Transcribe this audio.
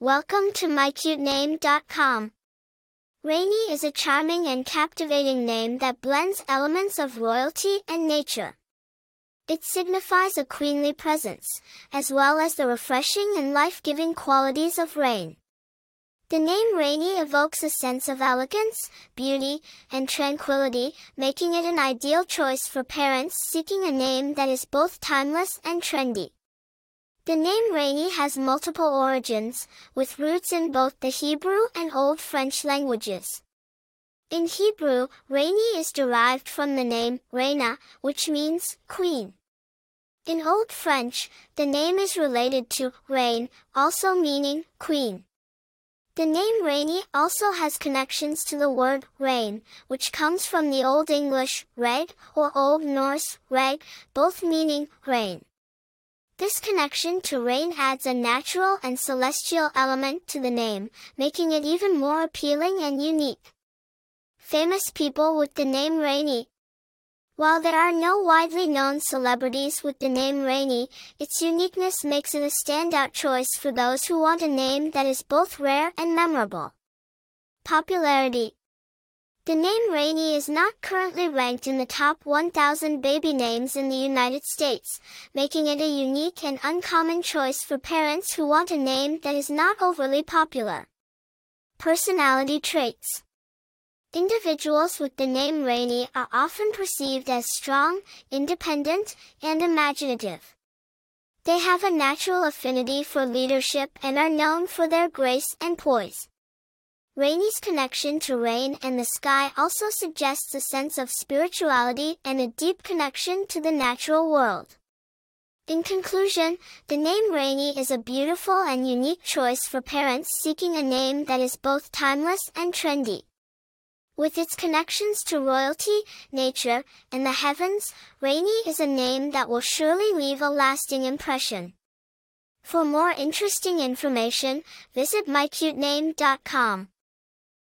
Welcome to mycutename.com. Raynie is a charming and captivating name that blends elements of royalty and nature. It signifies a queenly presence, as well as the refreshing and life-giving qualities of rain. The name Raynie evokes a sense of elegance, beauty, and tranquility, making it an ideal choice for parents seeking a name that is both timeless and trendy. The name Raynie has multiple origins, with roots in both the Hebrew and Old French languages. In Hebrew, Raynie is derived from the name Reina, which means queen. In Old French, the name is related to reine, also meaning queen. The name Raynie also has connections to the word rain, which comes from the Old English reg or Old Norse reg, both meaning rain. This connection to rain adds a natural and celestial element to the name, making it even more appealing and unique. Famous people with the name Raynie. While there are no widely known celebrities with the name Raynie, its uniqueness makes it a standout choice for those who want a name that is both rare and memorable. Popularity the name Raynie is not currently ranked in the top 1,000 baby names in the United States, making it a unique and uncommon choice for parents who want a name that is not overly popular. Personality traits. Individuals with the name Raynie are often perceived as strong, independent, and imaginative. They have a natural affinity for leadership and are known for their grace and poise. Raynie's connection to rain and the sky also suggests a sense of spirituality and a deep connection to the natural world. In conclusion, the name Raynie is a beautiful and unique choice for parents seeking a name that is both timeless and trendy. With its connections to royalty, nature, and the heavens, Raynie is a name that will surely leave a lasting impression. For more interesting information, visit mycutename.com.